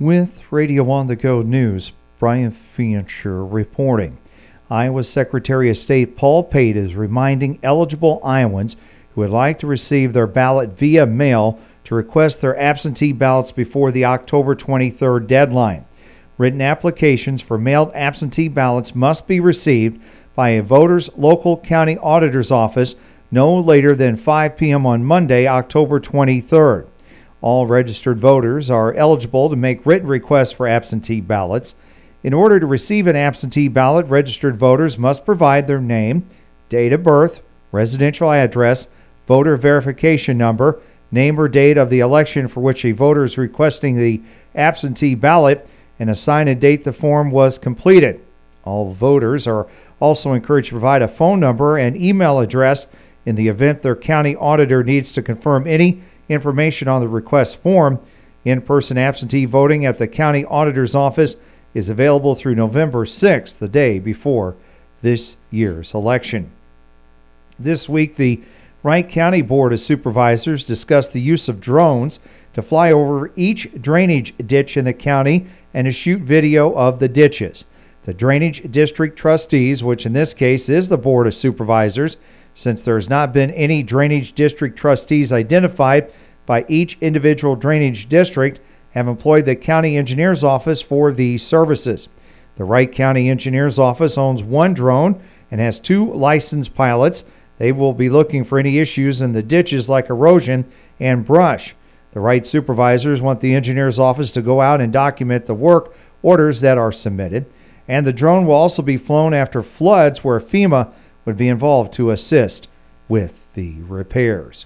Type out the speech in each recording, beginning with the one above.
With Radio on the Go News, Brian Fancher reporting. Iowa Secretary of State Paul Pate is reminding eligible Iowans who would like to receive their ballot via mail to request their absentee ballots before the October 23rd deadline. Written applications for mailed absentee ballots must be received by a voter's local county auditor's office no later than 5 p.m. on Monday, October 23rd. All registered voters are eligible to make written requests for absentee ballots. In order to receive an absentee ballot, registered voters must provide their name, date of birth, residential address, voter verification number, name or date of the election for which a voter is requesting the absentee ballot, and assign a date the form was completed. All voters are also encouraged to provide a phone number and email address in the event their county auditor needs to confirm any information on the request form. In person absentee voting at the county auditor's office is available through November 6th, the day before this year's election. This week, the Wright County Board of Supervisors discussed the use of drones to fly over each drainage ditch in the county and to shoot video of the ditches. The Drainage District Trustees, which in this case is the Board of Supervisors, since there has not been any Drainage District Trustees identified by each individual drainage district, have employed the County Engineer's Office for these services. The Wright County Engineer's Office owns one drone and has two licensed pilots. They will be looking for any issues in the ditches like erosion and brush. The Wright supervisors want the engineer's office to go out and document the work orders that are submitted. And the drone will also be flown after floods where FEMA would be involved to assist with the repairs.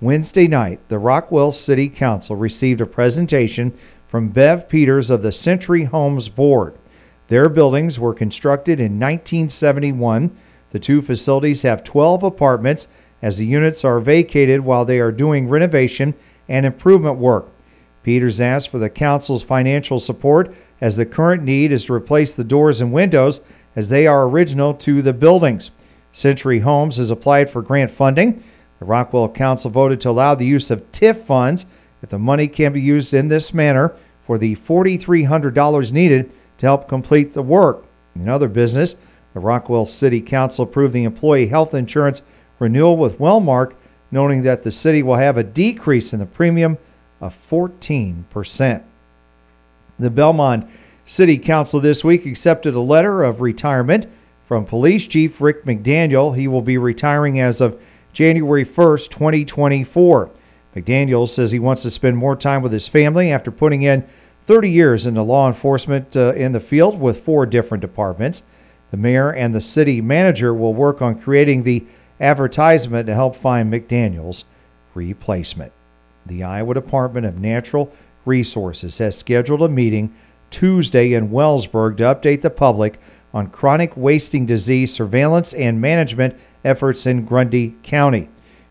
Wednesday night, the Rockwell City Council received a presentation from Bev Peters of the Century Homes Board. Their buildings were constructed in 1971. The two facilities have 12 apartments as the units are vacated while they are doing renovation and improvement work. Peters asked for the council's financial support as the current need is to replace the doors and windows as they are original to the buildings. Century Homes has applied for grant funding the Rockwell Council voted to allow the use of TIF funds if the money can be used in this manner for the $4,300 needed to help complete the work. In other business, the Rockwell City Council approved the employee health insurance renewal with Wellmark, noting that the city will have a decrease in the premium of 14%. The Belmont City Council this week accepted a letter of retirement from Police Chief Rick McDaniel. He will be retiring as of January 1st, 2024. McDaniel says he wants to spend more time with his family after putting in 30 years into law enforcement uh, in the field with four different departments. The mayor and the city manager will work on creating the advertisement to help find McDaniels' replacement. The Iowa Department of Natural Resources has scheduled a meeting Tuesday in Wellsburg to update the public on chronic wasting disease surveillance and management efforts in Grundy County.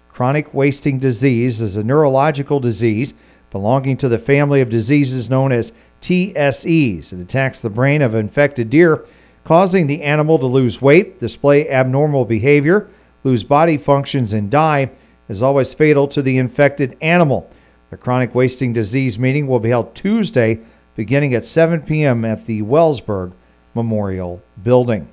Chronic wasting disease is a neurological disease belonging to the family of diseases known as TSEs. It attacks the brain of infected deer, causing the animal to lose weight, display abnormal behavior, lose body functions, and die, is always fatal to the infected animal. The chronic wasting disease meeting will be held Tuesday beginning at 7 p.m. at the Wellsburg Memorial Building.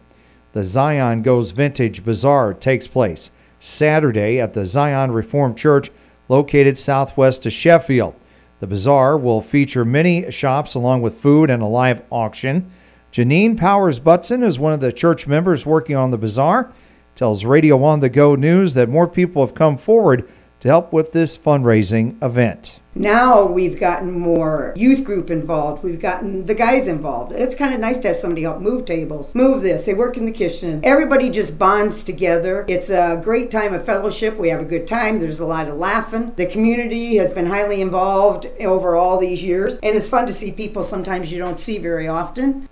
The Zion Goes Vintage Bazaar takes place Saturday at the Zion Reformed Church located southwest of Sheffield. The bazaar will feature many shops along with food and a live auction. Janine Powers Butson is one of the church members working on the bazaar. Tells Radio on the Go News that more people have come forward to help with this fundraising event. Now we've gotten more youth group involved. We've gotten the guys involved. It's kind of nice to have somebody help move tables, move this. They work in the kitchen. Everybody just bonds together. It's a great time of fellowship. We have a good time. There's a lot of laughing. The community has been highly involved over all these years, and it's fun to see people sometimes you don't see very often.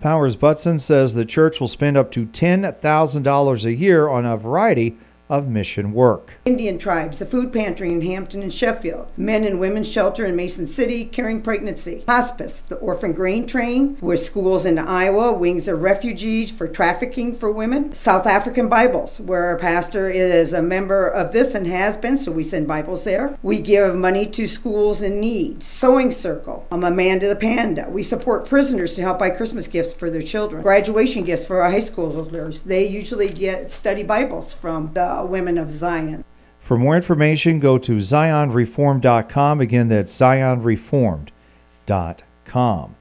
Powers Butson says the church will spend up to $10,000 a year on a variety of mission work. Indian tribes, the food pantry in Hampton and Sheffield, men and women's shelter in Mason City, caring pregnancy, hospice, the orphan grain train, with schools in Iowa, wings of refugees for trafficking for women, South African Bibles, where our pastor is a member of this and has been, so we send Bibles there. We give money to schools in need, Sewing Circle, I'm Amanda the Panda. We support prisoners to help buy Christmas gifts for their children, graduation gifts for our high schoolers. They usually get study Bibles from the Women of Zion. For more information, go to zionreformed.com. Again, that's zionreformed.com.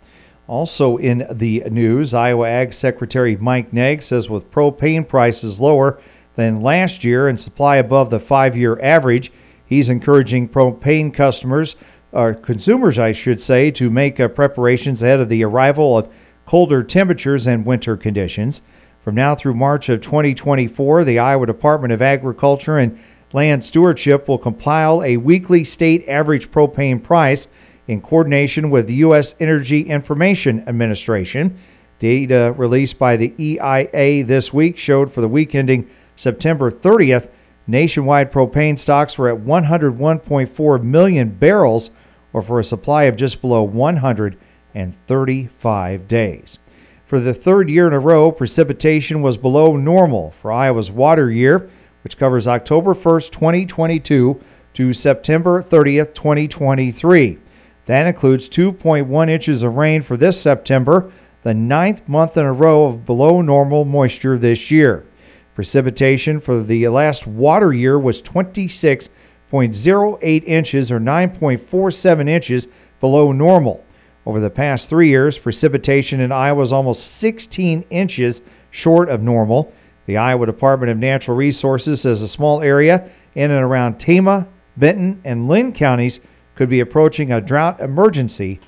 Also in the news, Iowa Ag Secretary Mike Naig says with propane prices lower than last year and supply above the five year average, he's encouraging propane customers, or consumers, I should say, to make uh, preparations ahead of the arrival of colder temperatures and winter conditions. From now through March of 2024, the Iowa Department of Agriculture and Land Stewardship will compile a weekly state average propane price in coordination with the U.S. Energy Information Administration. Data released by the EIA this week showed for the week ending September 30th, nationwide propane stocks were at 101.4 million barrels, or for a supply of just below 135 days. For the third year in a row, precipitation was below normal for Iowa's water year, which covers October 1st, 2022 to September 30th, 2023. That includes 2.1 inches of rain for this September, the ninth month in a row of below normal moisture this year. Precipitation for the last water year was 26.08 inches or 9.47 inches below normal. Over the past three years, precipitation in Iowa is almost 16 inches short of normal. The Iowa Department of Natural Resources says a small area in and around Tama, Benton, and Linn counties could be approaching a drought emergency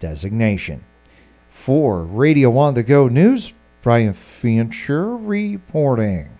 designation. For Radio on the Go News, Brian Fancher reporting.